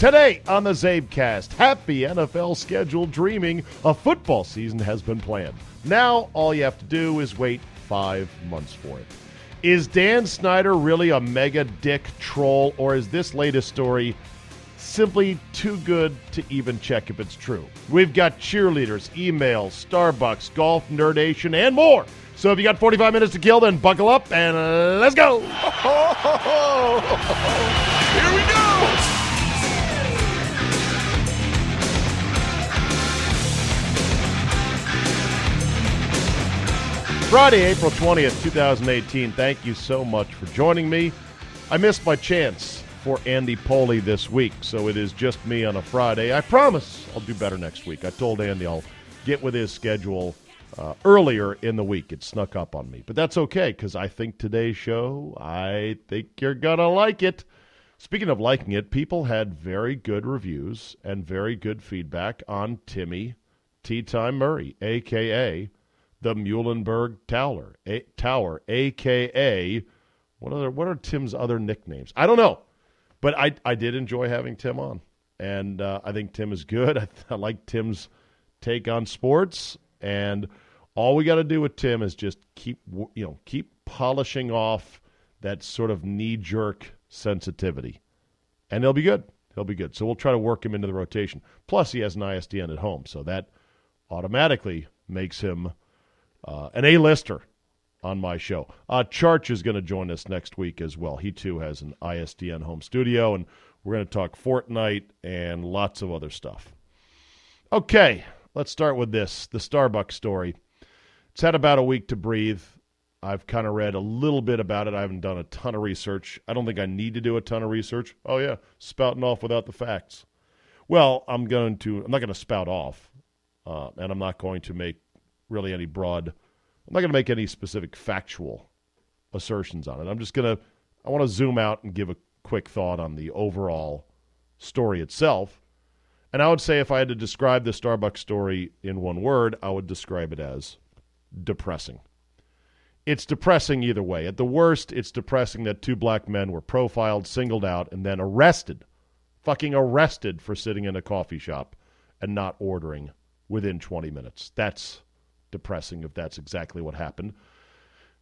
Today on the Zabecast, happy NFL schedule dreaming. A football season has been planned. Now all you have to do is wait five months for it. Is Dan Snyder really a mega dick troll, or is this latest story simply too good to even check if it's true? We've got cheerleaders, emails, Starbucks, golf, nerdation, and more. So if you got 45 minutes to kill, then buckle up and uh, let's go. Friday, April 20th, 2018. Thank you so much for joining me. I missed my chance for Andy Pollin this week, so it is just me on a Friday. I promise I'll do better next week. I told Andy I'll get with his schedule uh, earlier in the week. It snuck up on me, but that's okay because I think today's show, I think you're going to like it. Speaking of liking it, people had very good reviews and very good feedback on Timmy Tea Time Murray, a.k.a the Muhlenberg Tower, a, Tower, aka what are what are Tim's other nicknames? I don't know, but I I did enjoy having Tim on, and uh, I think Tim is good. I, I like Tim's take on sports, and all we got to do with Tim is just keep you know keep polishing off that sort of knee jerk sensitivity, and he'll be good. He'll be good. So we'll try to work him into the rotation. Plus, he has an ISDN at home, so that automatically makes him uh, an A-lister on my show. Uh, Charch is going to join us next week as well. He too has an ISDN home studio, and we're going to talk Fortnite and lots of other stuff. Okay, let's start with this the Starbucks story. It's had about a week to breathe. I've kind of read a little bit about it. I haven't done a ton of research. I don't think I need to do a ton of research. Oh, yeah, spouting off without the facts. Well, I'm going to, I'm not going to spout off, uh, and I'm not going to make really any broad. I'm not going to make any specific factual assertions on it. I'm just going to. I want to zoom out and give a quick thought on the overall story itself. And I would say if I had to describe the Starbucks story in one word, I would describe it as depressing. It's depressing either way. At the worst, it's depressing that two black men were profiled, singled out, and then arrested. Fucking arrested for sitting in a coffee shop and not ordering within 20 minutes. That's depressing if that's exactly what happened.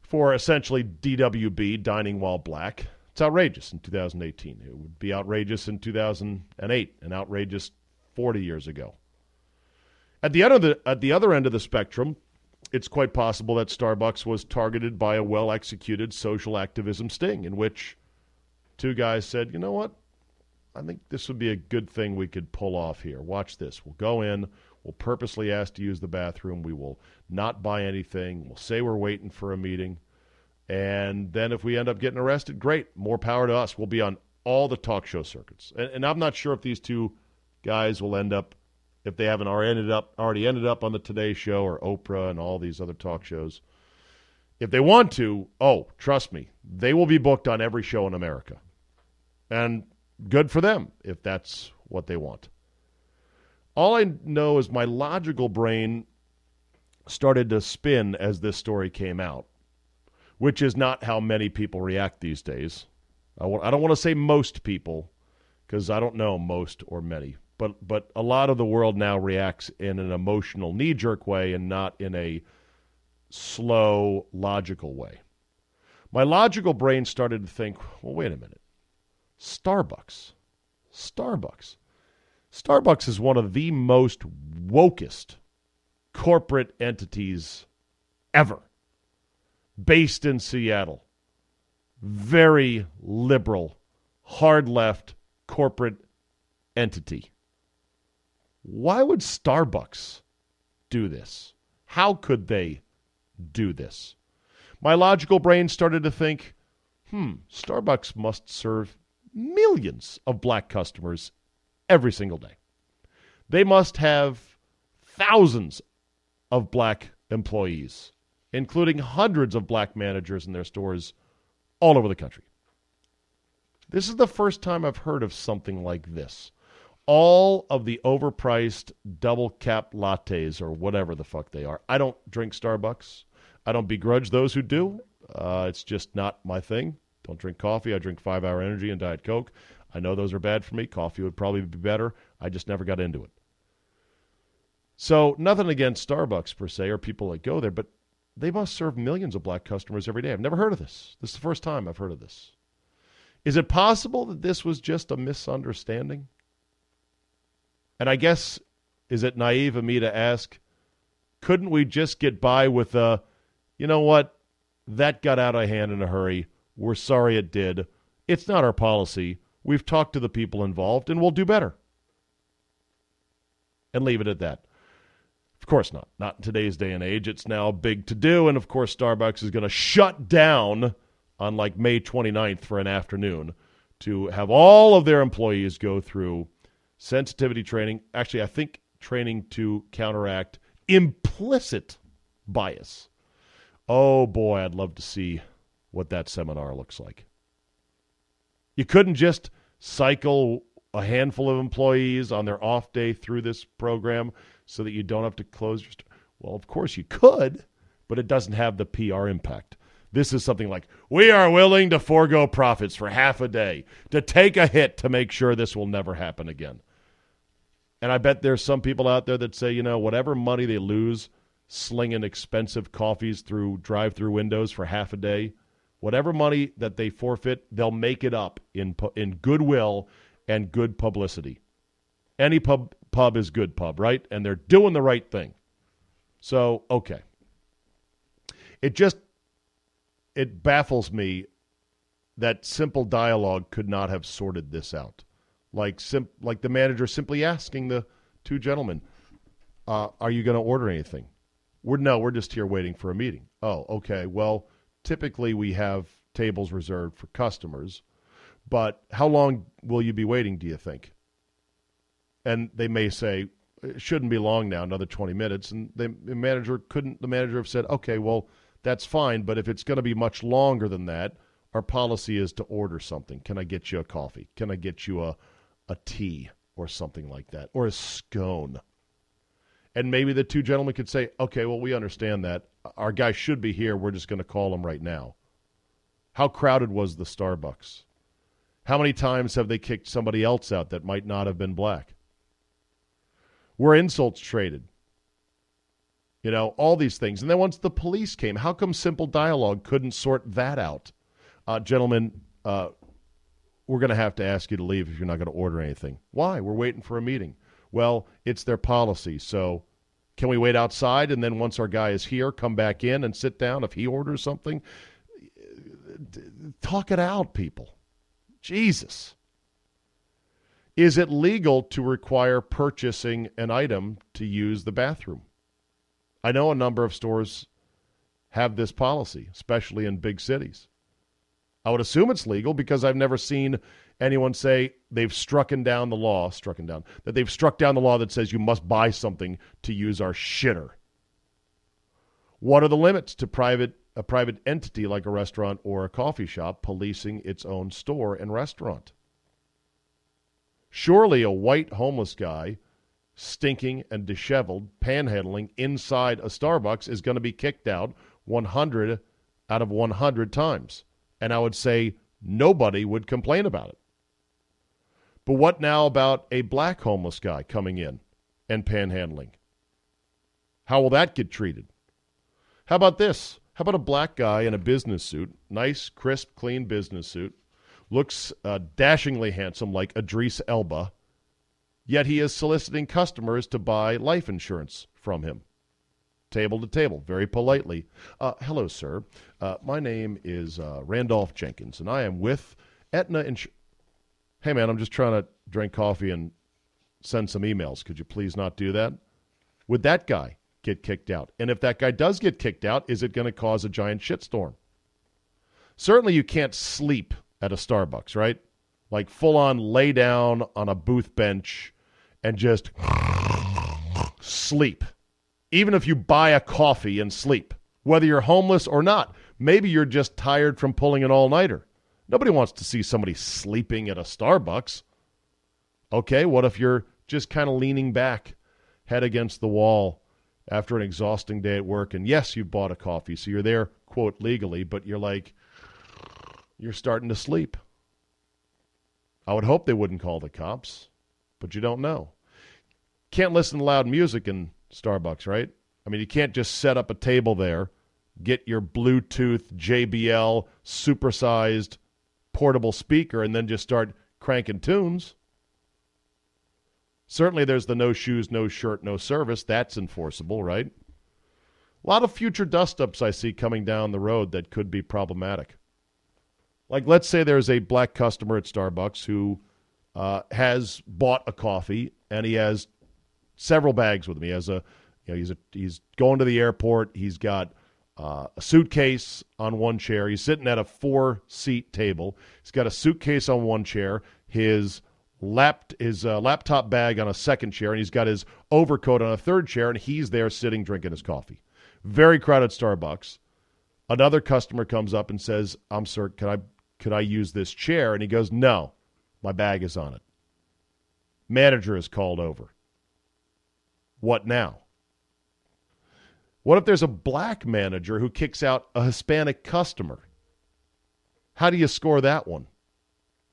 For essentially DWB, dining while black, it's outrageous in 2018. It would be outrageous in 2008 and outrageous 40 years ago. At the, end of the, at the other end of the spectrum, it's quite possible that Starbucks was targeted by a well executed social activism sting in which two guys said, you know what? I think this would be a good thing we could pull off here. Watch this. We'll go in, we'll purposely ask to use the bathroom, we will not buy anything, we'll say we're waiting for a meeting. And then if we end up getting arrested, great. More power to us. We'll be on all the talk show circuits. And, and I'm not sure if these two guys will end up if they haven't already ended up already ended up on the Today Show or Oprah and all these other talk shows. If they want to, oh, trust me, they will be booked on every show in America. And good for them if that's what they want. All I know is my logical brain started to spin as this story came out, which is not how many people react these days. I w- I don't want to say most people because I don't know most or many but but a lot of the world now reacts in an emotional knee jerk way and not in a slow logical way. My logical brain started to think, well, wait a minute. Starbucks. Starbucks. Starbucks is one of the most wokest corporate entities ever. Based in Seattle. Very liberal, hard left corporate entity. Why would Starbucks do this? How could they do this? My logical brain started to think, hmm, Starbucks must serve millions of black customers every single day. They must have thousands of black employees, including hundreds of black managers in their stores all over the country. This is the first time I've heard of something like this all of the overpriced double cap lattes or whatever the fuck they are. I don't drink Starbucks. I don't begrudge those who do. Uh, it's just not my thing. Don't drink coffee. I drink five hour energy and Diet Coke. I know those are bad for me. Coffee would probably be better. I just never got into it. So, nothing against Starbucks per se or people that go there, but they must serve millions of black customers every day. I've never heard of this. This is the first time I've heard of this. Is it possible that this was just a misunderstanding? And I guess, is it naive of me to ask, couldn't we just get by with a, you know what, that got out of hand in a hurry. We're sorry it did. It's not our policy. We've talked to the people involved, and we'll do better. And leave it at that. Of course not. Not in today's day and age. It's now big to do. And of course, Starbucks is going to shut down on like May 29th for an afternoon to have all of their employees go through sensitivity training. Actually, I think training to counteract implicit bias. Oh boy, I'd love to see what that seminar looks like. You couldn't just cycle a handful of employees on their off day through this program so that you don't have to close your store? Well, of course you could, but it doesn't have the PR impact. This is something like we are willing to forego profits for half a day to take a hit to make sure this will never happen again. And I bet there's some people out there that say, you know, whatever money they lose slinging expensive coffees through drive-through windows for half a day, whatever money that they forfeit, they'll make it up in in goodwill and good publicity. Any pub pub is good pub, right? And they're doing the right thing. So, okay. It just it baffles me that simple dialogue could not have sorted this out. Like sim- like the manager simply asking the two gentlemen, uh, "Are you going to order anything?" We're no, we're just here waiting for a meeting. Oh, okay. Well, typically we have tables reserved for customers, but how long will you be waiting? Do you think? and they may say it shouldn't be long now, another 20 minutes, and the manager couldn't. The manager have said, okay, well that's fine, but if it's going to be much longer than that, our policy is to order something. Can I get you a coffee? Can I get you a a tea or something like that, or a scone? And maybe the two gentlemen could say, okay, well we understand that our guy should be here. We're just going to call him right now. How crowded was the Starbucks? How many times have they kicked somebody else out that might not have been black? Were insults traded? You know, all these things. And then once the police came, how come simple dialogue couldn't sort that out? Uh, gentlemen, uh, we're going to have to ask you to leave if you're not going to order anything. Why? We're waiting for a meeting. Well, it's their policy. So can we wait outside and then once our guy is here, come back in and sit down if he orders something? Talk it out, people. Jesus. Is it legal to require purchasing an item to use the bathroom? I know a number of stores have this policy, especially in big cities. I would assume it's legal because I've never seen anyone say they've strucken down the law, strucken down, that they've struck down the law that says you must buy something to use our shitter. What are the limits to private a private entity like a restaurant or a coffee shop policing its own store and restaurant? Surely a white homeless guy, stinking and disheveled, panhandling inside a Starbucks is going to be kicked out 100 out of 100 times. And I would say nobody would complain about it. But what now about a black homeless guy coming in and panhandling? How will that get treated? How about this? How about a black guy in a business suit, nice, crisp, clean business suit, looks uh, dashingly handsome like Idris Elba, yet he is soliciting customers to buy life insurance from him. Table to table, very politely. Uh, hello, sir. Uh, my name is uh, Randolph Jenkins, and I am with Aetna Insurance. Hey, man, I'm just trying to drink coffee and send some emails. Could you please not do that? Would that guy get kicked out? And if that guy does get kicked out, is it going to cause a giant shitstorm? Certainly, you can't sleep at a Starbucks, right? Like full on lay down on a booth bench and just sleep. Even if you buy a coffee and sleep, whether you're homeless or not, maybe you're just tired from pulling an all nighter. Nobody wants to see somebody sleeping at a Starbucks. Okay, what if you're just kind of leaning back, head against the wall after an exhausting day at work? And yes, you bought a coffee, so you're there, quote, legally, but you're like, you're starting to sleep. I would hope they wouldn't call the cops, but you don't know. Can't listen to loud music in Starbucks, right? I mean, you can't just set up a table there, get your Bluetooth JBL supersized portable speaker, and then just start cranking tunes. Certainly, there's the no shoes, no shirt, no service. That's enforceable, right? A lot of future dust ups I see coming down the road that could be problematic. Like, let's say there's a black customer at Starbucks who uh, has bought a coffee and he has several bags with him. He has a, you know, he's a, he's going to the airport. He's got uh, a suitcase on one chair. He's sitting at a four seat table. He's got a suitcase on one chair. His lap his uh, laptop bag on a second chair, and he's got his overcoat on a third chair, and he's there sitting drinking his coffee. Very crowded Starbucks. Another customer comes up and says, "I'm sir, can I could I use this chair?" And he goes, "No, my bag is on it." Manager is called over. What now? What if there's a black manager who kicks out a Hispanic customer? How do you score that one?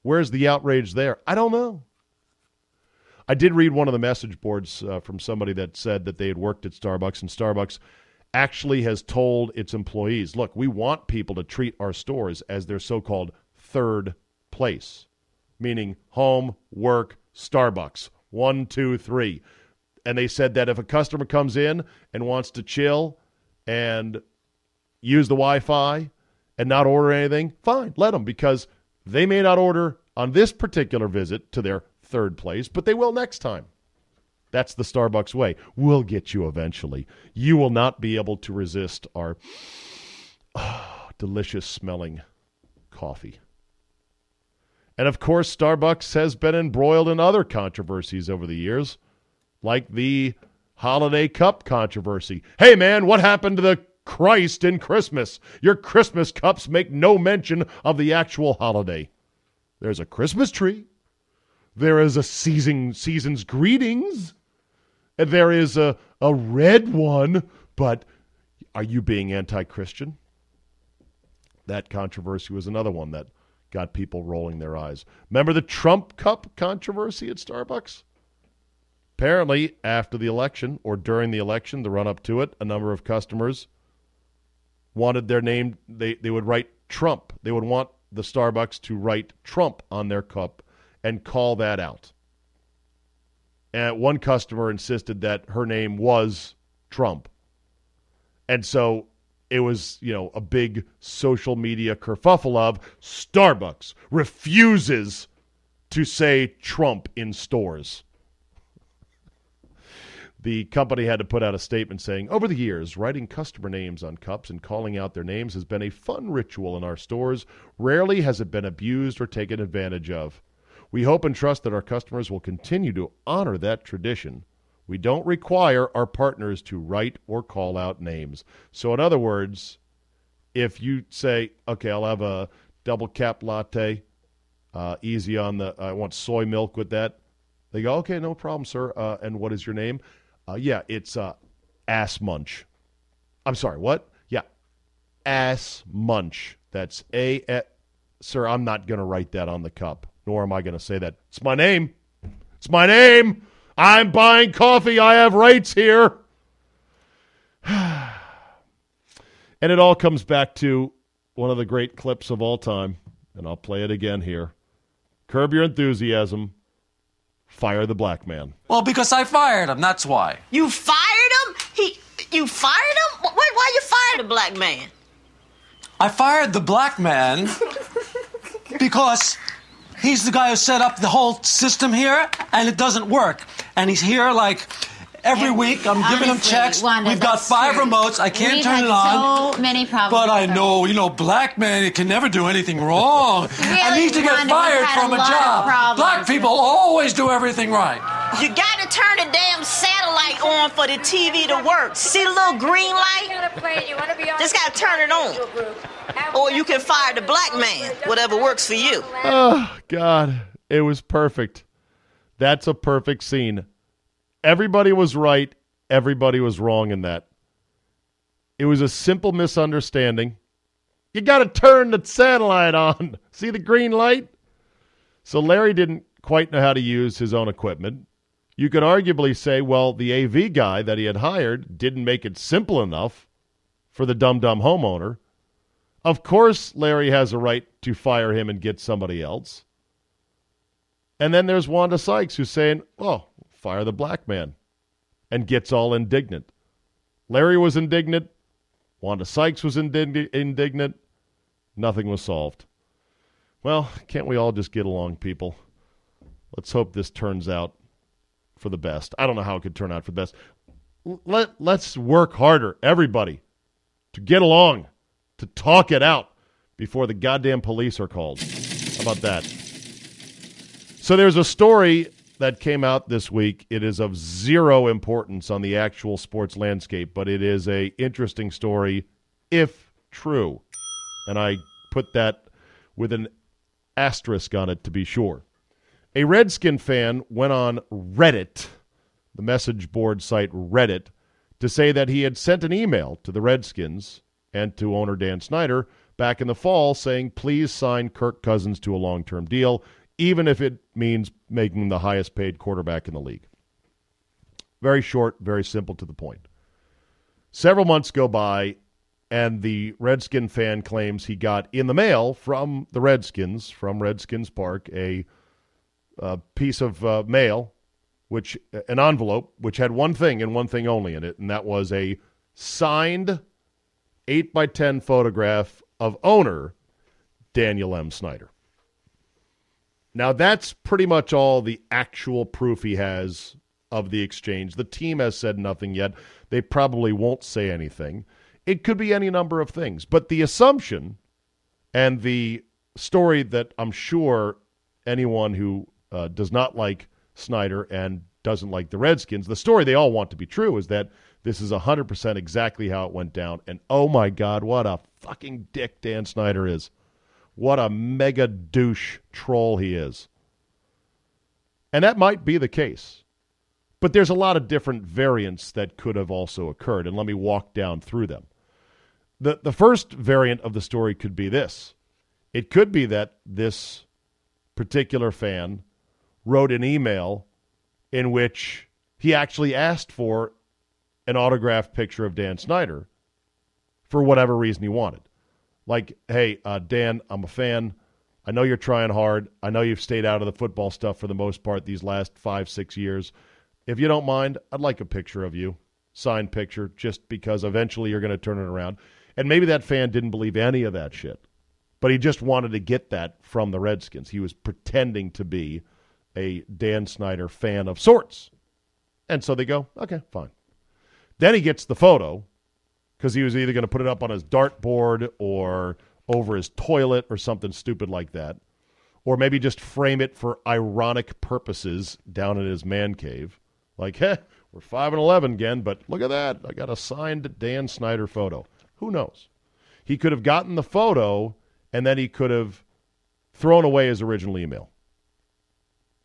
Where's the outrage there? I don't know. I did read one of the message boards uh, from somebody that said that they had worked at Starbucks, and Starbucks actually has told its employees look, we want people to treat our stores as their so called third place, meaning home, work, Starbucks. One, two, three. And they said that if a customer comes in and wants to chill and use the Wi Fi and not order anything, fine, let them because they may not order on this particular visit to their third place, but they will next time. That's the Starbucks way. We'll get you eventually. You will not be able to resist our oh, delicious smelling coffee. And of course, Starbucks has been embroiled in other controversies over the years, like the holiday cup controversy. Hey, man, what happened to the Christ in Christmas. Your Christmas cups make no mention of the actual holiday. There's a Christmas tree. There is a season, season's greetings. And there is a, a red one, but are you being anti Christian? That controversy was another one that got people rolling their eyes. Remember the Trump Cup controversy at Starbucks? Apparently, after the election or during the election, the run up to it, a number of customers wanted their name, they, they would write Trump. They would want the Starbucks to write Trump on their cup and call that out. And one customer insisted that her name was Trump. And so it was, you know, a big social media kerfuffle of Starbucks refuses to say Trump in stores the company had to put out a statement saying, Over the years, writing customer names on cups and calling out their names has been a fun ritual in our stores. Rarely has it been abused or taken advantage of. We hope and trust that our customers will continue to honor that tradition. We don't require our partners to write or call out names. So, in other words, if you say, okay, I'll have a double cap latte, uh, easy on the, I want soy milk with that, they go, okay, no problem, sir. Uh, and what is your name? Uh, yeah, it's uh, ass munch. I'm sorry, what? Yeah, ass munch. That's a, a sir. I'm not going to write that on the cup, nor am I going to say that. It's my name. It's my name. I'm buying coffee. I have rights here. and it all comes back to one of the great clips of all time, and I'll play it again here. Curb your enthusiasm fire the black man? Well, because I fired him. That's why. You fired him? He, you fired him? Why, why you fired the black man? I fired the black man because he's the guy who set up the whole system here, and it doesn't work. And he's here like every week. I'm giving him checks. Wanda, We've got five true. remotes. I can't We've turn had it on. So many problems. But I know, you know, black man it can never do anything wrong. I need to get Wanda, fired from a a job. Black people always do everything right. You gotta turn the damn satellite on for the TV to work. See the little green light? Just gotta turn it on. Or you can fire the black man, whatever works for you. Oh, God. It was perfect. That's a perfect scene. Everybody was right. Everybody was wrong in that. It was a simple misunderstanding. You got to turn the satellite on. See the green light? So Larry didn't quite know how to use his own equipment. You could arguably say, well, the AV guy that he had hired didn't make it simple enough for the dumb dumb homeowner. Of course, Larry has a right to fire him and get somebody else. And then there's Wanda Sykes who's saying, oh, fire the black man, and gets all indignant. Larry was indignant. Wanda Sykes was indig- indignant. Nothing was solved. Well, can't we all just get along, people? Let's hope this turns out for the best. I don't know how it could turn out for the best. Let, let's work harder, everybody, to get along, to talk it out before the goddamn police are called. How about that? So there's a story that came out this week. It is of zero importance on the actual sports landscape, but it is a interesting story if true. And I put that with an asterisk on it to be sure. A Redskin fan went on Reddit, the message board site Reddit, to say that he had sent an email to the Redskins and to owner Dan Snyder back in the fall saying, please sign Kirk Cousins to a long term deal, even if it means making the highest paid quarterback in the league. Very short, very simple to the point. Several months go by, and the Redskin fan claims he got in the mail from the Redskins, from Redskins Park, a a piece of uh, mail, which an envelope, which had one thing and one thing only in it, and that was a signed eight by ten photograph of owner Daniel M. Snyder. Now that's pretty much all the actual proof he has of the exchange. The team has said nothing yet. They probably won't say anything. It could be any number of things, but the assumption and the story that I'm sure anyone who uh, does not like Snyder and doesn't like the Redskins. The story they all want to be true is that this is 100% exactly how it went down. And oh my God, what a fucking dick Dan Snyder is. What a mega douche troll he is. And that might be the case. But there's a lot of different variants that could have also occurred. And let me walk down through them. The, the first variant of the story could be this it could be that this particular fan wrote an email in which he actually asked for an autographed picture of Dan Snyder for whatever reason he wanted. Like, hey, uh, Dan, I'm a fan. I know you're trying hard. I know you've stayed out of the football stuff for the most part these last five, six years. If you don't mind, I'd like a picture of you, signed picture, just because eventually you're going to turn it around. And maybe that fan didn't believe any of that shit, but he just wanted to get that from the Redskins. He was pretending to be a Dan Snyder fan of sorts. And so they go, okay, fine. Then he gets the photo because he was either going to put it up on his dartboard or over his toilet or something stupid like that. Or maybe just frame it for ironic purposes down in his man cave. Like, heh, we're 5 and 11 again, but look at that. I got a signed Dan Snyder photo. Who knows? He could have gotten the photo and then he could have thrown away his original email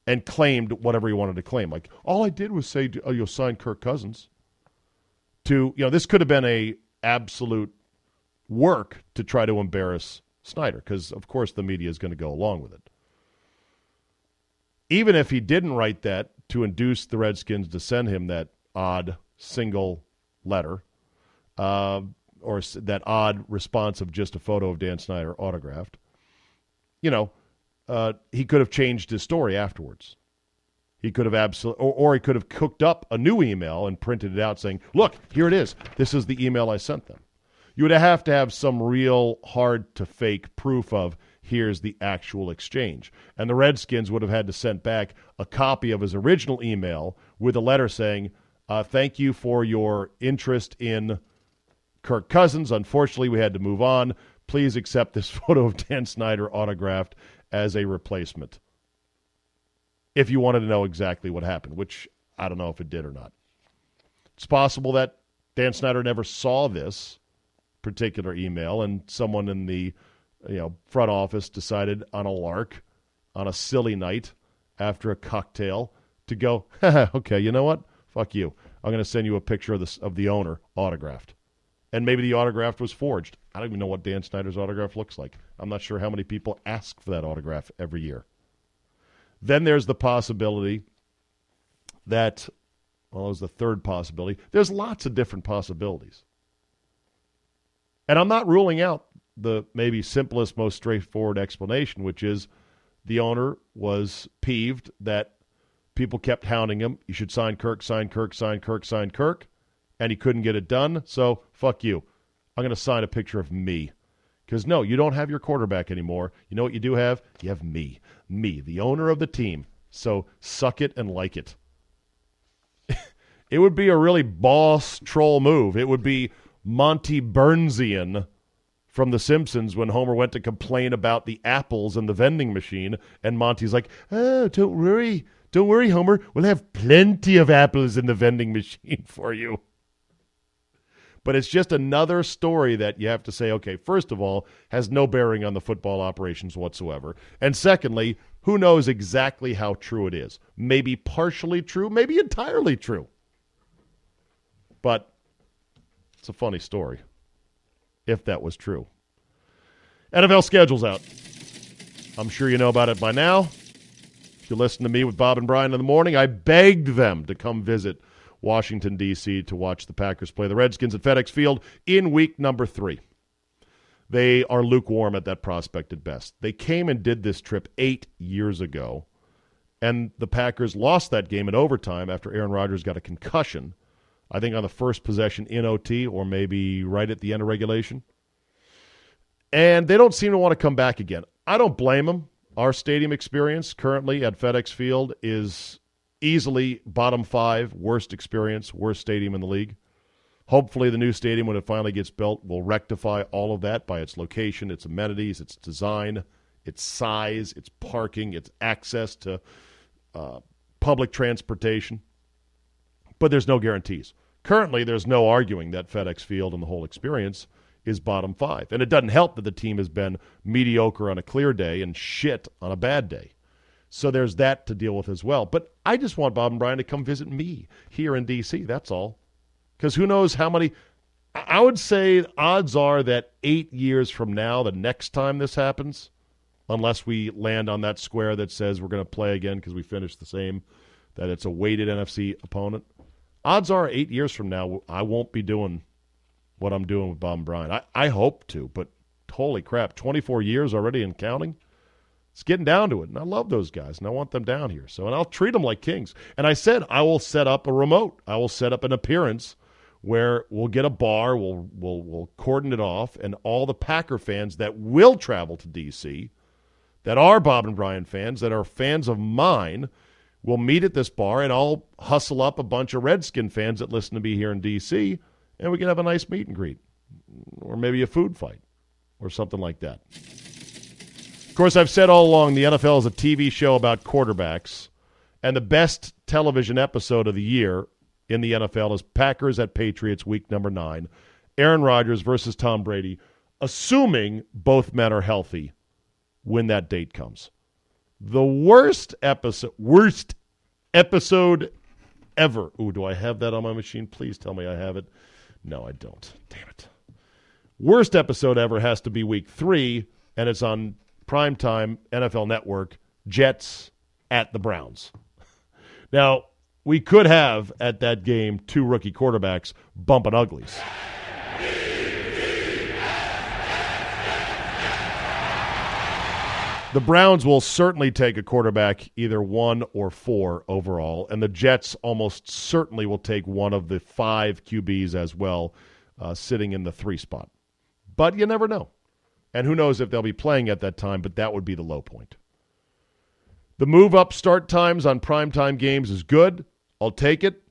and claimed whatever he wanted to claim. Like all I did was say, "Oh, you'll sign Kirk Cousins." To you know, this could have been a absolute work to try to embarrass Snyder because, of course, the media is going to go along with it. Even if he didn't write that to induce the Redskins to send him that odd single letter, uh, or that odd response of just a photo of Dan Snyder autographed, you know, uh, he could have changed his story afterwards. He could have absolutely, or, or, he could have cooked up a new email and printed it out saying, "Look, here it is. This is the email I sent them." You would have to have some real hard to fake proof of here's the actual exchange. And the Redskins would have had to send back a copy of his original email with a letter saying, uh, "Thank you for your interest in Kirk Cousins. Unfortunately, we had to move on. Please accept this photo of Dan Snyder autographed as a replacement. If you wanted to know exactly what happened, which I don't know if it did or not. It's possible that Dan Snyder never saw this particular email and someone in the you know front office decided on a lark on a silly night after a cocktail to go okay you know what fuck you i'm going to send you a picture of the of the owner autographed and maybe the autograph was forged. I don't even know what Dan Snyder's autograph looks like. I'm not sure how many people ask for that autograph every year. Then there's the possibility that, well, was the third possibility. There's lots of different possibilities. And I'm not ruling out the maybe simplest, most straightforward explanation, which is the owner was peeved that people kept hounding him. You should sign Kirk, sign Kirk, sign Kirk, sign Kirk. And he couldn't get it done. So, fuck you. I'm going to sign a picture of me. Because, no, you don't have your quarterback anymore. You know what you do have? You have me. Me, the owner of the team. So, suck it and like it. it would be a really boss troll move. It would be Monty Burnsian from The Simpsons when Homer went to complain about the apples in the vending machine, and Monty's like, "Oh, don't worry, don't worry, Homer. We'll have plenty of apples in the vending machine for you." But it's just another story that you have to say, okay, first of all, has no bearing on the football operations whatsoever. And secondly, who knows exactly how true it is? Maybe partially true, maybe entirely true. But it's a funny story if that was true. NFL schedule's out. I'm sure you know about it by now. If you listen to me with Bob and Brian in the morning, I begged them to come visit Washington, D.C. to watch the Packers play the Redskins at FedEx Field in week number three. They are lukewarm at that prospect at best. They came and did this trip eight years ago, and the Packers lost that game in overtime after Aaron Rodgers got a concussion I think on the first possession in OT or maybe right at the end of regulation. And they don't seem to want to come back again. I don't blame them. Our stadium experience currently at FedEx Field is easily bottom five, worst experience, worst stadium in the league. Hopefully, the new stadium, when it finally gets built, will rectify all of that by its location, its amenities, its design, its size, its parking, its access to uh, public transportation. But there's no guarantees. Currently, there's no arguing that FedEx Field and the whole experience is bottom five. And it doesn't help that the team has been mediocre on a clear day and shit on a bad day. So there's that to deal with as well. But I just want Bob and Brian to come visit me here in D.C. That's all. Because who knows how many. I would say odds are that eight years from now, the next time this happens, unless we land on that square that says we're going to play again because we finished the same, that it's a weighted NFC opponent odds are eight years from now, I won't be doing what I'm doing with Bob and Brian. I, I hope to, but holy crap, 24 years already and counting. It's getting down to it, and I love those guys, and I want them down here. So, and I'll treat them like kings. And I said I will set up a remote. I will set up an appearance where we'll get a bar, we'll we'll we'll cordon it off, and all the Packer fans that will travel to DC, that are Bob and Brian fans, that are fans of mine, We'll meet at this bar, and I'll hustle up a bunch of Redskin fans that listen to me here in D.C., and we can have a nice meet and greet, or maybe a food fight, or something like that. Of course, I've said all along the NFL is a TV show about quarterbacks, and the best television episode of the year in the NFL is Packers at Patriots, week number nine. Aaron Rodgers versus Tom Brady, assuming both men are healthy when that date comes the worst episode, worst episode ever. Ooh, do I have that on my machine? Please tell me I have it. No, I don't. Damn it. Worst episode ever has to be week three, and it's on primetime NFL Network. Jets at the Browns. Now, we could have at that game two rookie quarterbacks bumping uglies. The Browns will certainly take a quarterback, either one or four overall, and the Jets almost certainly will take one of the five QBs as well, uh, sitting in the three spot. But you never know. And who knows if they'll be playing at that time, but that would be the low point. The move up start times on primetime games is good. I'll take it.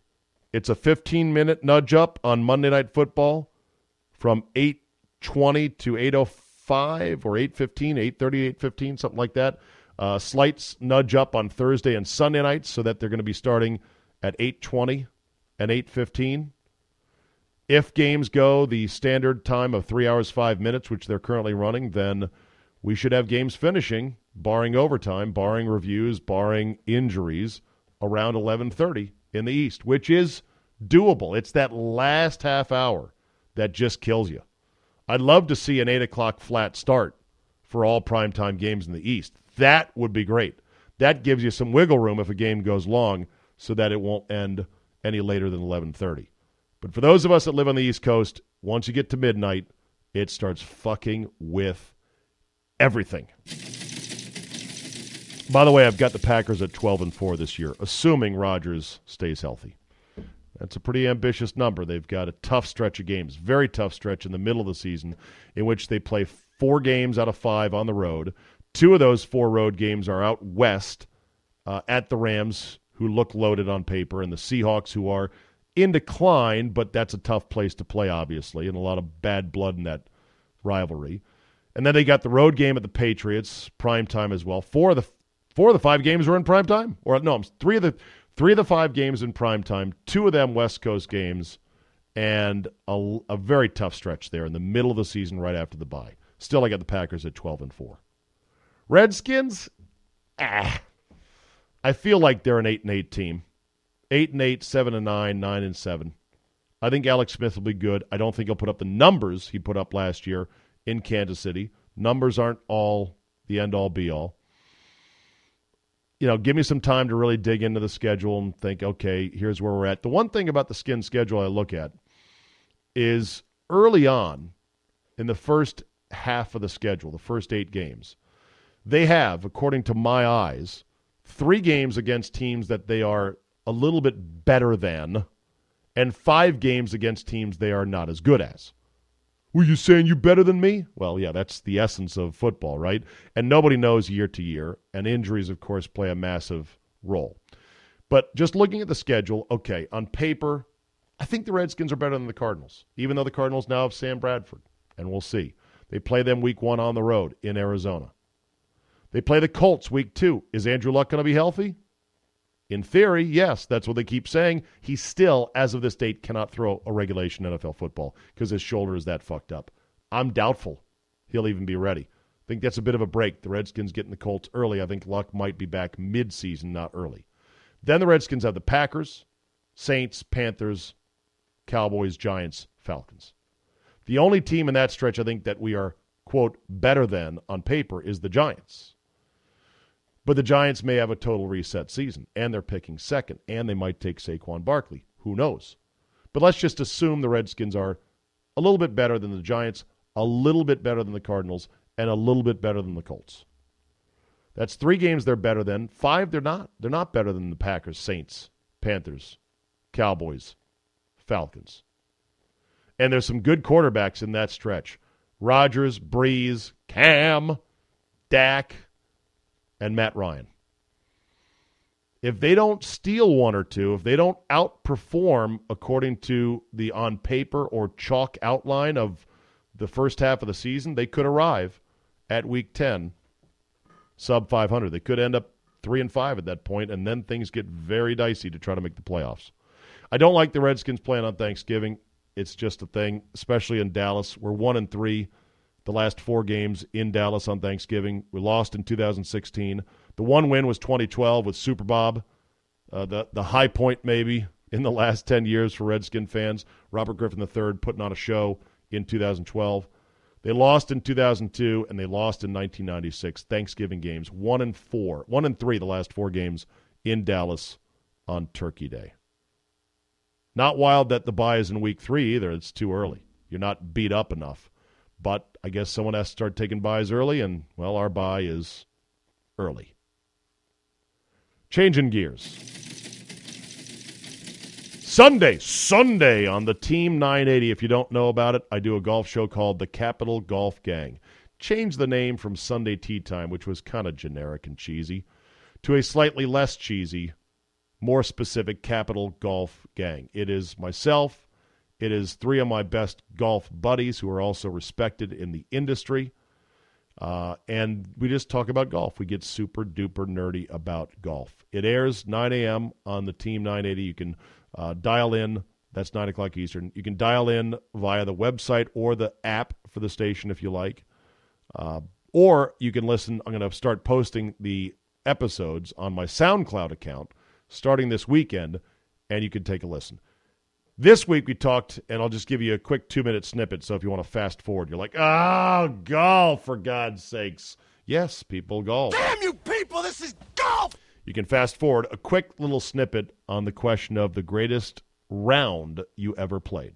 It's a 15 minute nudge up on Monday Night Football from 820 to 805 or 8.15, 8.30, 8.15, something like that. Uh, slight nudge up on Thursday and Sunday nights so that they're going to be starting at 8.20 and 8.15. If games go the standard time of 3 hours 5 minutes, which they're currently running, then we should have games finishing, barring overtime, barring reviews, barring injuries, around 11.30 in the East, which is doable. It's that last half hour that just kills you. I'd love to see an 8 o'clock flat start for all primetime games in the East. That would be great. That gives you some wiggle room if a game goes long so that it won't end any later than 11:30. But for those of us that live on the East Coast, once you get to midnight, it starts fucking with everything. By the way, I've got the Packers at 12 and 4 this year, assuming Rodgers stays healthy. That's a pretty ambitious number. They've got a tough stretch of games, very tough stretch in the middle of the season, in which they play four games out of five on the road. Two of those four road games are out west uh, at the Rams, who look loaded on paper, and the Seahawks, who are in decline, but that's a tough place to play, obviously, and a lot of bad blood in that rivalry. And then they got the road game at the Patriots, prime time as well. Four of the four of the five games were in prime time, or no, three of the three of the five games in prime time. Two of them West Coast games, and a, a very tough stretch there in the middle of the season, right after the bye. Still, I got the Packers at twelve and four. Redskins, ah, I feel like they're an eight and eight team. Eight and eight, seven and nine, nine and seven. I think Alex Smith will be good. I don't think he'll put up the numbers he put up last year in Kansas City. Numbers aren't all the end all be all. You know, give me some time to really dig into the schedule and think, okay, here's where we're at. The one thing about the skin schedule I look at is early on in the first half of the schedule, the first eight games, they have, according to my eyes, three games against teams that they are a little bit better than, and five games against teams they are not as good as. Were you saying you better than me? Well, yeah, that's the essence of football, right? And nobody knows year to year, and injuries, of course, play a massive role. But just looking at the schedule, okay, on paper, I think the Redskins are better than the Cardinals, even though the Cardinals now have Sam Bradford, and we'll see. They play them week one on the road in Arizona. They play the Colts week two. Is Andrew Luck going to be healthy? In theory, yes, that's what they keep saying. He still, as of this date, cannot throw a regulation NFL football because his shoulder is that fucked up. I'm doubtful he'll even be ready. I think that's a bit of a break. The Redskins getting the Colts early. I think Luck might be back mid-season, not early. Then the Redskins have the Packers, Saints, Panthers, Cowboys, Giants, Falcons. The only team in that stretch I think that we are, quote, better than on paper is the Giants. But the Giants may have a total reset season, and they're picking second, and they might take Saquon Barkley. Who knows? But let's just assume the Redskins are a little bit better than the Giants, a little bit better than the Cardinals, and a little bit better than the Colts. That's three games they're better than. Five they're not. They're not better than the Packers, Saints, Panthers, Cowboys, Falcons. And there's some good quarterbacks in that stretch. Rodgers, Brees, Cam, Dak, and Matt Ryan. If they don't steal one or two, if they don't outperform according to the on paper or chalk outline of the first half of the season, they could arrive at week 10 sub 500. They could end up 3 and 5 at that point and then things get very dicey to try to make the playoffs. I don't like the Redskins playing on Thanksgiving. It's just a thing, especially in Dallas. We're 1 and 3 the last four games in Dallas on Thanksgiving. We lost in 2016. The one win was 2012 with Super Bob, uh, the the high point maybe in the last 10 years for Redskin fans. Robert Griffin III putting on a show in 2012. They lost in 2002 and they lost in 1996. Thanksgiving games, one and four, one and three, the last four games in Dallas on Turkey Day. Not wild that the bye is in week three either. It's too early. You're not beat up enough. But I guess someone has to start taking buys early, and, well, our buy is early. Changing gears. Sunday, Sunday on the Team 980. If you don't know about it, I do a golf show called the Capital Golf Gang. Change the name from Sunday Tee Time, which was kind of generic and cheesy, to a slightly less cheesy, more specific Capital Golf Gang. It is myself, it is three of my best golf buddies who are also respected in the industry. Uh, and we just talk about golf. We get super duper nerdy about golf. It airs 9 a.m. on the Team 980. You can uh, dial in. That's 9 o'clock Eastern. You can dial in via the website or the app for the station if you like. Uh, or you can listen. I'm going to start posting the episodes on my SoundCloud account starting this weekend, and you can take a listen. This week we talked, and I'll just give you a quick two minute snippet. So if you want to fast forward, you're like, oh, golf, for God's sakes. Yes, people golf. Damn you people! people. This is golf. You can fast forward a quick little snippet on the question of the greatest round you ever played.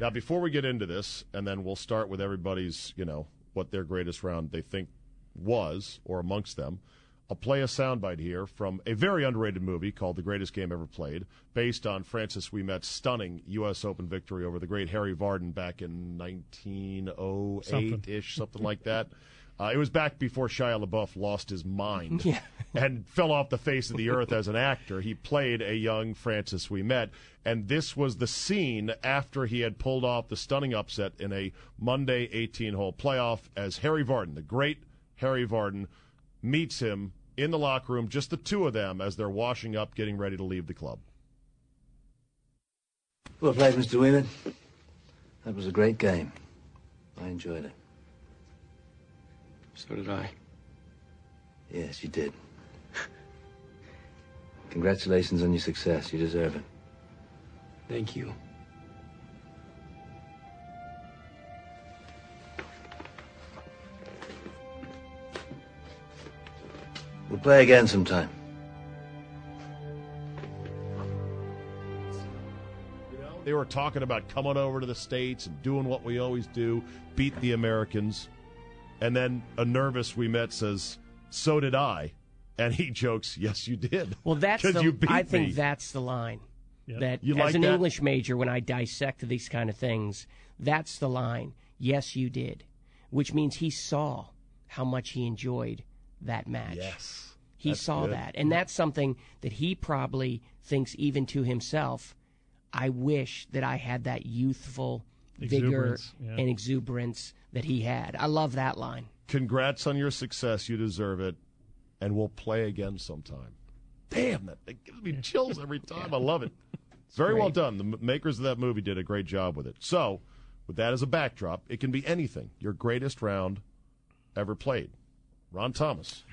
Now, before we get into this, and then we'll start with everybody's, you know, what their greatest round they think was or amongst them. I'll play a soundbite here from a very underrated movie called The Greatest Game Ever Played, based on Francis Ouimet's stunning U.S. Open victory over the great Harry Vardon back in 1908 ish, something like that. Uh, it was back before Shia LaBeouf lost his mind Yeah. and fell off the face of the earth as an actor. He played a young Francis Ouimet, and this was the scene after he had pulled off the stunning upset in a Monday 18-hole playoff as Harry Vardon, the great Harry Vardon, meets him in the locker room, just the two of them as they're washing up, getting ready to leave the club. Well played, Mr. Wheeler. That was a great game. I enjoyed it. So did I. Yes, you did. Congratulations on your success. You deserve it. Thank you. Play again sometime. They were talking about coming over to the States and doing what we always do, beat the Americans. And then a nervous Ouimet says, So did I. And he jokes, Yes, you did. Well, that's 'Cause the, you beat I think me. that's the line. That You as like an that? English major, when I dissect these kind of things, that's the line. Yes, you did, which means he saw how much he enjoyed that match. Yes. He That's saw good. that, and that's something that he probably thinks even to himself. I wish that I had that youthful vigor Exuberance, yeah. and exuberance that he had. I love that line. Congrats on your success. You deserve it. And we'll play again sometime. Damn, that, that gives me chills every time. I love it. It's Very well done. The makers of that movie did a great job with it. So, with that as a backdrop, it can be anything. Your greatest round ever played. Ron Thomas.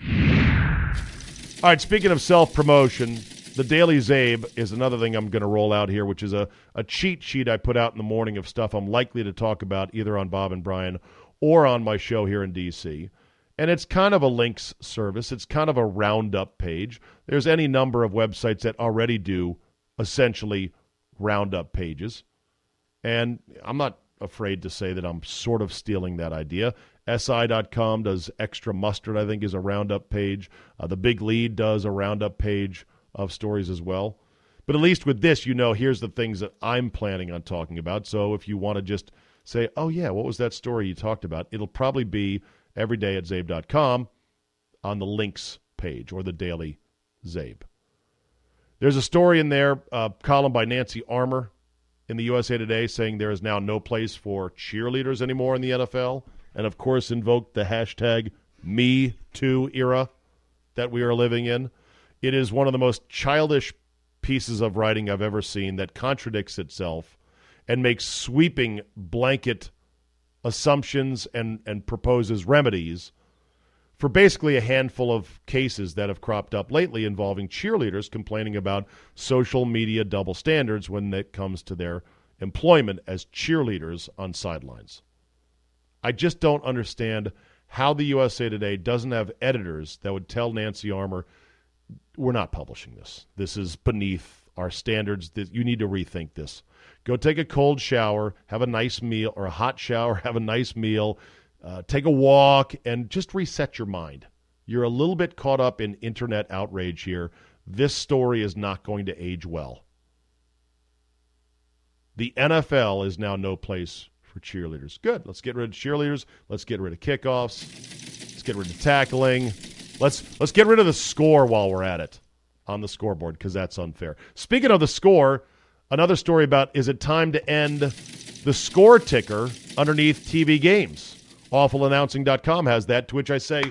All right, speaking of self promotion, the Daily Czabe is another thing I'm going to roll out here, which is a, a cheat sheet I put out in the morning of stuff I'm likely to talk about either on Bob and Brian or on my show here in D.C. And it's kind of a links service, it's kind of a roundup page. There's any number of websites that already do essentially roundup pages. And I'm not afraid to say that I'm sort of stealing that idea. SI.com does extra mustard, I think, is a roundup page. Uh, the Big Lead does a roundup page of stories as well. But at least with this, you know, here's the things that I'm planning on talking about. So if you want to just say, oh, yeah, what was that story you talked about? It'll probably be every day at czabe.com on the links page or the daily Czabe. There's a story in there, a column by Nancy Armour in the USA Today saying there is now no place for cheerleaders anymore in the NFL, and of course invoked the hashtag Me Too era that we are living in. It is one of the most childish pieces of writing I've ever seen that contradicts itself and makes sweeping blanket assumptions and, and proposes remedies for basically a handful of cases that have cropped up lately involving cheerleaders complaining about social media double standards when it comes to their employment as cheerleaders on sidelines. I just don't understand how the USA Today doesn't have editors that would tell Nancy Armour, we're not publishing this. This is beneath our standards. You need to rethink this. Go take a cold shower, have a nice meal, or a hot shower, have a nice meal, uh, take a walk, and just reset your mind. You're a little bit caught up in internet outrage here. This story is not going to age well. The NFL is now no place for cheerleaders. Good. Let's get rid of cheerleaders. Let's get rid of kickoffs. Let's get rid of tackling. Let's let's get rid of the score while we're at it on the scoreboard because that's unfair. Speaking of the score, another story about is it time to end the score ticker underneath TV games? Awfulannouncing.com has that, to which I say,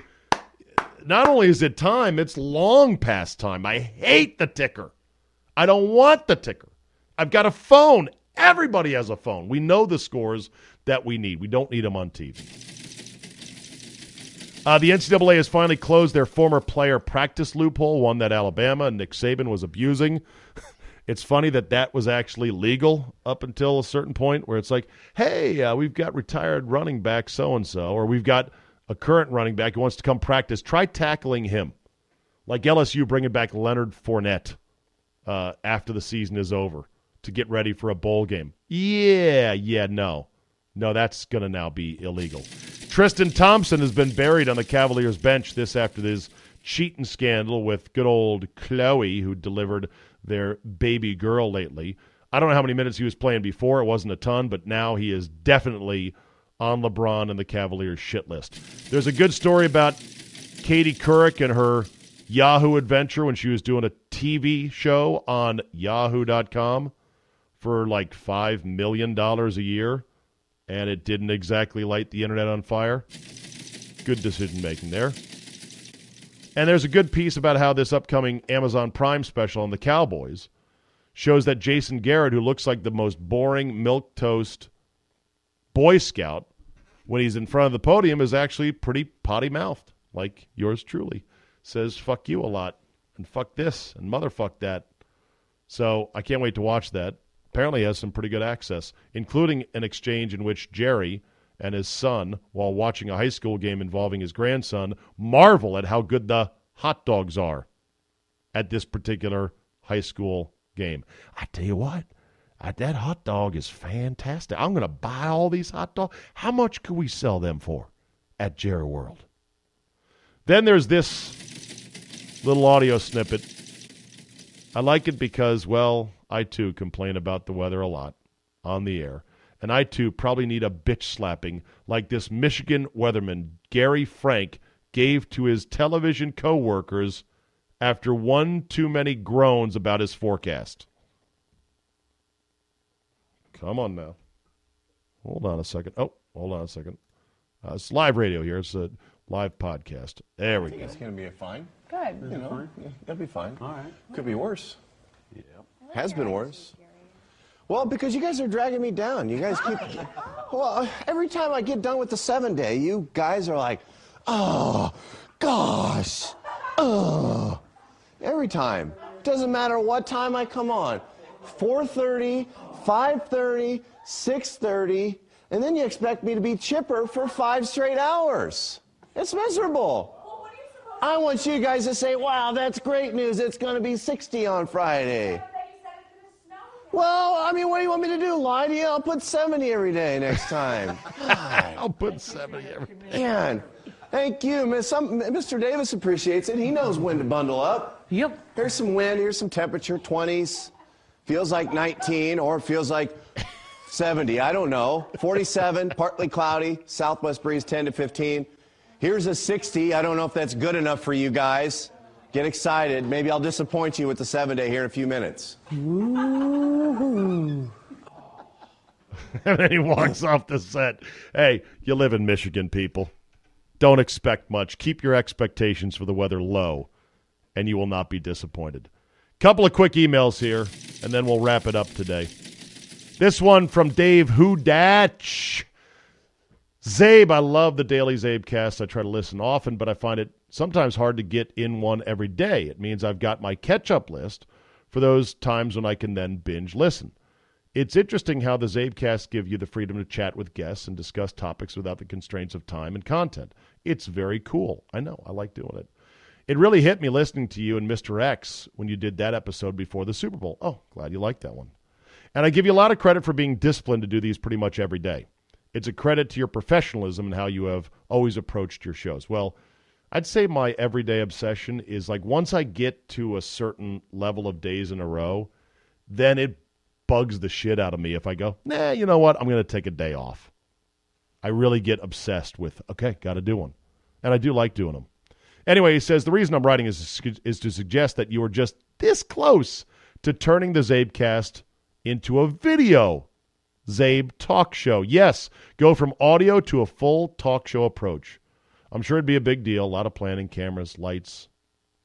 not only is it time, it's long past time. I hate the ticker. I don't want the ticker. I've got a phone. Everybody has a phone. We know the scores that we need. We don't need them on TV. Uh, the NCAA has finally closed their former player practice loophole, one that Alabama and Nick Saban was abusing. it's funny that that was actually legal up until a certain point where it's like, hey, uh, we've got retired running back so and so, or we've got a current running back who wants to come practice, try tackling him. Like LSU bringing back Leonard Fournette uh, after the season is over to get ready for a bowl game. Yeah, yeah, no. No, that's going to now be illegal. Tristan Thompson has been buried on the Cavaliers bench this after this cheating scandal with good old Chloe, who delivered their baby girl lately. I don't know how many minutes he was playing before. It wasn't a ton, but now he is definitely on LeBron and the Cavaliers shit list. There's a good story about Katie Couric and her Yahoo adventure when she was doing a TV show on Yahoo.com for like $5 million a year, and it didn't exactly light the internet on fire. Good decision making there. And there's a good piece about how this upcoming Amazon Prime special on the Cowboys shows that Jason Garrett, who looks like the most boring milk toast Boy Scout, when he's in front of the podium, is actually pretty potty mouthed, like yours truly. Says fuck you a lot, and fuck this, and motherfuck that. So I can't wait to watch that. Apparently, has some pretty good access, including an exchange in which Jerry and his son, while watching a high school game involving his grandson, marvel at how good the hot dogs are at this particular high school game. I tell you what, uh, that hot dog is fantastic. I'm going to buy all these hot dogs. How much could we sell them for at Jerry World? Then there's this little audio snippet. I like it because, well, I too complain about the weather a lot on the air. And I too probably need a bitch slapping like this Michigan weatherman, Gary Frank, gave to his television co workers after one too many groans about his forecast. Come on now. Hold on a second. Oh, hold on a second. Uh, it's live radio here. It's a live podcast. There we go. It's going to be a fine. Good. You know, yeah, that'll be fine. All right. Could be worse. Yeah. Has been worse. Well, because you guys are dragging me down. You guys keep. well, every time I get done with the seven day, you guys are like, oh, gosh, oh. Every time. Doesn't matter what time I come on. 4:30, 5:30, 6:30, and then you expect me to be chipper for five straight hours. It's miserable. I want you guys to say, wow, that's great news. It's going to be 60 on Friday. Well, I mean, what do you want me to do? Lie to you? I'll put 70 every day next time. I'll put 70 every day. Man, thank you. Miss- some- Mr. Davis appreciates it. He knows when to bundle up. Yep. Here's some wind, here's some temperature, 20s. Feels like 19 or feels like 70. I don't know. 47, partly cloudy, southwest breeze 10 to 15. Here's a 60. I don't know if that's good enough for you guys. Get excited. Maybe I'll disappoint you with the seven day here in a few minutes. and then he walks off the set. Hey, you live in Michigan, people. Don't expect much. Keep your expectations for the weather low, and you will not be disappointed. Couple of quick emails here, and then we'll wrap it up today. This one from Dave Hudach. Czabe, I love the Daily Czabe cast. I try to listen often, but I find it sometimes hard to get in one every day. It means I've got my catch up list for those times when I can then binge listen. It's interesting how the Czabecasts give you the freedom to chat with guests and discuss topics without the constraints of time and content. It's very cool. I know. I like doing it. It really hit me listening to you and Mr. X when you did that episode before the Super Bowl. Oh, glad you liked that one. And I give you a lot of credit for being disciplined to do these pretty much every day. It's a credit to your professionalism and how you have always approached your shows. Well, I'd say my everyday obsession is like once I get to a certain level of days in a row, then it bugs the shit out of me if I go, nah, you know what? I'm going to take a day off. I really get obsessed with, okay, got to do one. And I do like doing them. Anyway, he says the reason I'm writing is, is to suggest that you are just this close to turning the Czabecast into a video Czabe talk show. Yes, go from audio to a full talk show approach. I'm sure it'd be a big deal. A lot of planning, cameras, lights,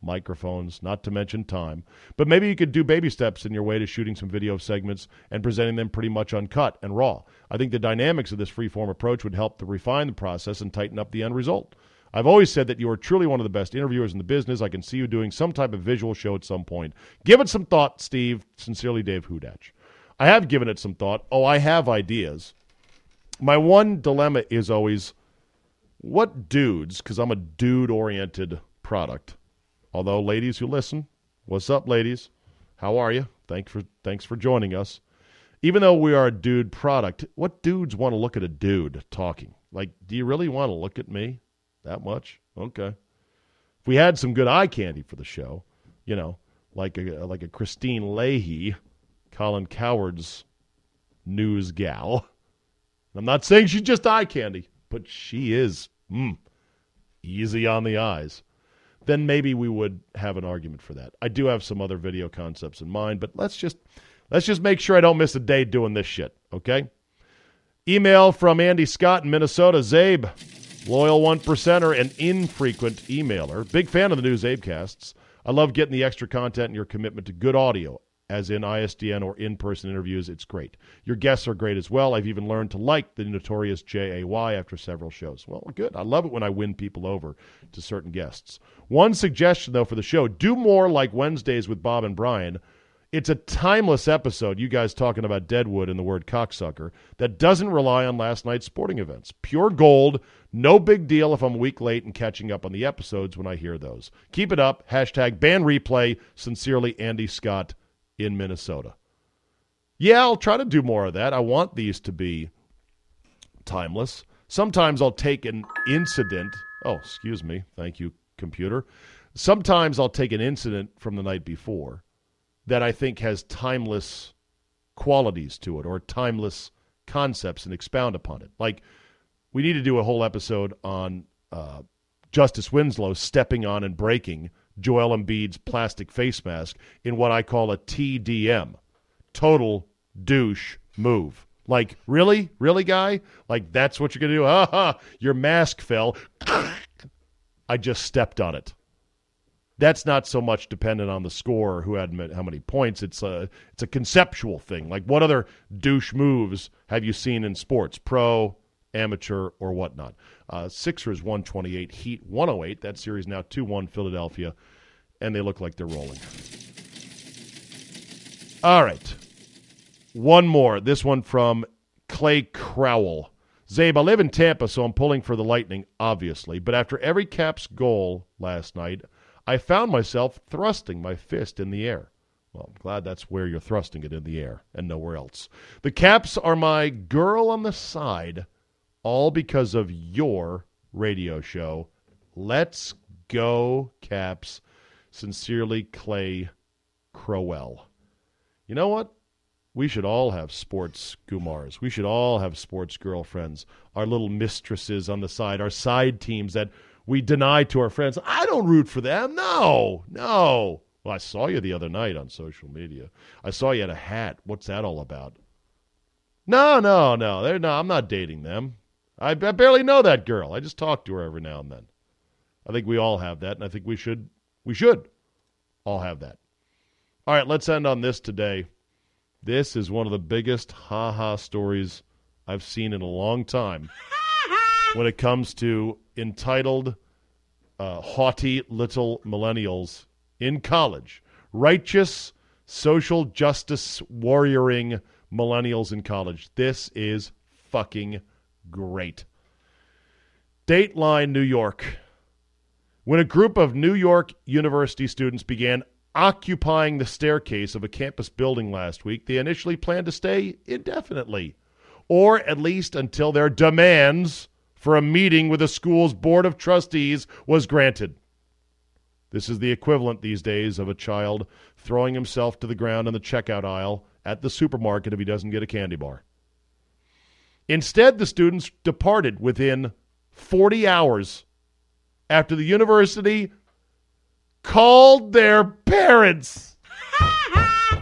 microphones, not to mention time. But maybe you could do baby steps in your way to shooting some video segments and presenting them pretty much uncut and raw. I think the dynamics of this freeform approach would help to refine the process and tighten up the end result. I've always said that you are truly one of the best interviewers in the business. I can see you doing some type of visual show at some point. Give it some thought, Steve. Sincerely, Dave Hudach. I have given it some thought. Oh, I have ideas. My one dilemma is always what dudes, because I'm a dude oriented product, although ladies who listen, what's up, ladies? How are you? Thanks for thanks for joining us. Even though we are a dude product, what dudes want to look at a dude talking? Like, do you really want to look at me that much? Okay. If we had some good eye candy for the show, you know, like a like a Kristine Leahy, Colin Cowherd's news gal. I'm not saying she's just eye candy, but she is mm, easy on the eyes. Then maybe we would have an argument for that. I do have some other video concepts in mind, but let's just let's just make sure I don't miss a day doing this shit, okay? Email from Andy Scott in Minnesota. Czabe, loyal one percenter and infrequent emailer. Big fan of the new Czabecasts. I love getting the extra content and your commitment to good audio as in ISDN or in person interviews. It's great. Your guests are great as well. I've even learned to like the notorious JAY after several shows. Well, good. I love it when I win people over to certain guests. One suggestion, though, for the show do more like Wednesdays with Bob and Brian. It's a timeless episode, you guys talking about Deadwood and the word cocksucker, that doesn't rely on last night's sporting events. Pure gold, no big deal if I'm a week late and catching up on the episodes when I hear those. Keep it up. Hashtag ban replay. Sincerely, Andy Scott in Minnesota. Yeah, I'll try to do more of that. I want these to be timeless. Sometimes I'll take an incident. Oh, excuse me. Thank you, computer. Sometimes I'll take an incident from the night before that I think has timeless qualities to it or timeless concepts and expound upon it. Like, we need to do a whole episode on uh, Justise Winslow stepping on and breaking Joel Embiid's plastic face mask in what I call a TDM, total douche move. Like, really? Really, guy? Like, that's what you're going to do? Ha your mask fell. I just stepped on it. That's not so much dependent on the score, who had how many points. It's a it's a conceptual thing. Like, what other douche moves have you seen in sports, pro, amateur, or whatnot? Uh, Sixers 128, Heat 108. That series now 2 1 Philadelphia, and they look like they're rolling. All right. One more. This one from Clay Crowell. Czabe, I live in Tampa, so I'm pulling for the Lightning, obviously. But after every Caps goal last night, I found myself thrusting my fist in the air. Well, I'm glad that's where you're thrusting it in the air and nowhere else. The Caps are my girl on the side all because of your radio show. Let's go, Caps. Sincerely, Clay Crowell. You know what? We should all have sports gumars. We should all have sports girlfriends, our little mistresses on the side, our side teams that we deny to our friends. I don't root for them. No, no. Well, I saw you the other night on social media. I saw you had a hat. What's that all about? No, no, no. They're no. I'm not dating them. I, I barely know that girl. I just talk to her every now and then. I think we all have that, and I think we should we should all have that. All right, let's end on this today. This is one of the biggest ha ha stories I've seen in a long time when it comes to entitled, uh, haughty little millennials in college. Righteous, social justice warrioring millennials in college. This is fucking great. Dateline, New York. When a group of New York University students began occupying the staircase of a campus building last week, they initially planned to stay indefinitely, or at least until their demands for a meeting with the school's board of trustees was granted. This is the equivalent these days of a child throwing himself to the ground in the checkout aisle at the supermarket if he doesn't get a candy bar. Instead, the students departed within 40 hours after the university called their parents,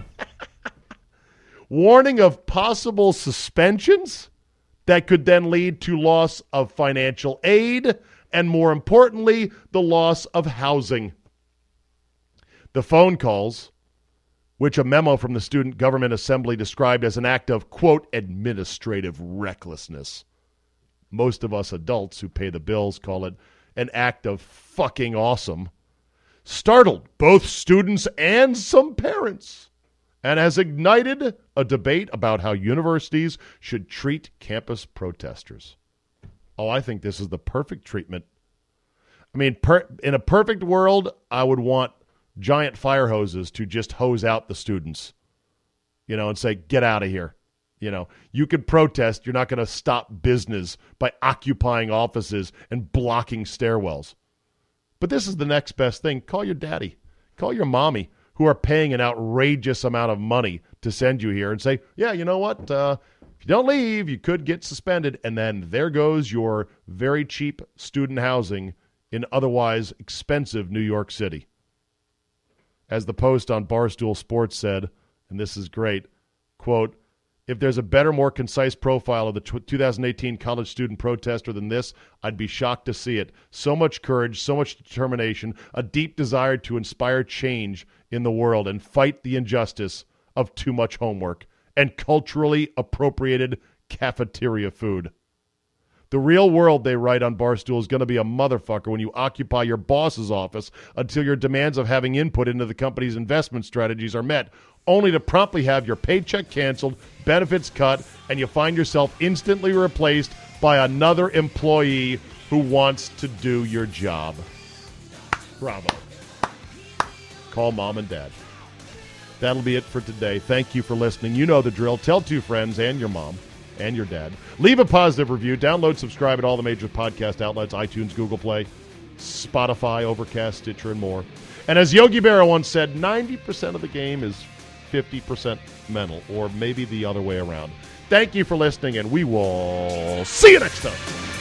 warning of possible suspensions that could then lead to loss of financial aid and, more importantly, the loss of housing. The phone calls which a memo from the Student Government Assembly described as an act of, quote, administrative recklessness. Most of us adults who pay the bills call it an act of fucking awesome. Startled both students and some parents, and has ignited a debate about how universities should treat campus protesters. Oh, I think this is the perfect treatment. I mean, per, in a perfect world, I would want giant fire hoses to just hose out the students, you know, and say, get out of here. You know, you could protest. You're not going to stop business by occupying offices and blocking stairwells. But this is the next best thing. Call your daddy, call your mommy, who are paying an outrageous amount of money to send you here, and say, yeah, you know what? Uh, if you don't leave, you could get suspended. And then there goes your very cheap student housing in otherwise expensive New York City. As the post on Barstool Sports said, and this is great, quote, if there's a better, more concise profile of the 2018 college student protester than this, I'd be shocked to see it. So much courage, so much determination, a deep desire to inspire change in the world and fight the injustice of too much homework and culturally appropriated cafeteria food. The real world, they write on Barstool, is going to be a motherfucker when you occupy your boss's office until your demands of having input into the company's investment strategies are met, only to promptly have your paycheck canceled, benefits cut, and you find yourself instantly replaced by another employee who wants to do your job. Bravo. Call mom and dad. That'll be it for today. Thank you for listening. You know the drill. Tell two friends and your mom and your dad. Leave a positive review. Download, subscribe at all the major podcast outlets iTunes, Google Play, Spotify, Overcast, Stitcher, and more. And as Yogi Berra once said, 90% of the game is 50% mental, or maybe the other way around. Thank you for listening, and we will see you next time.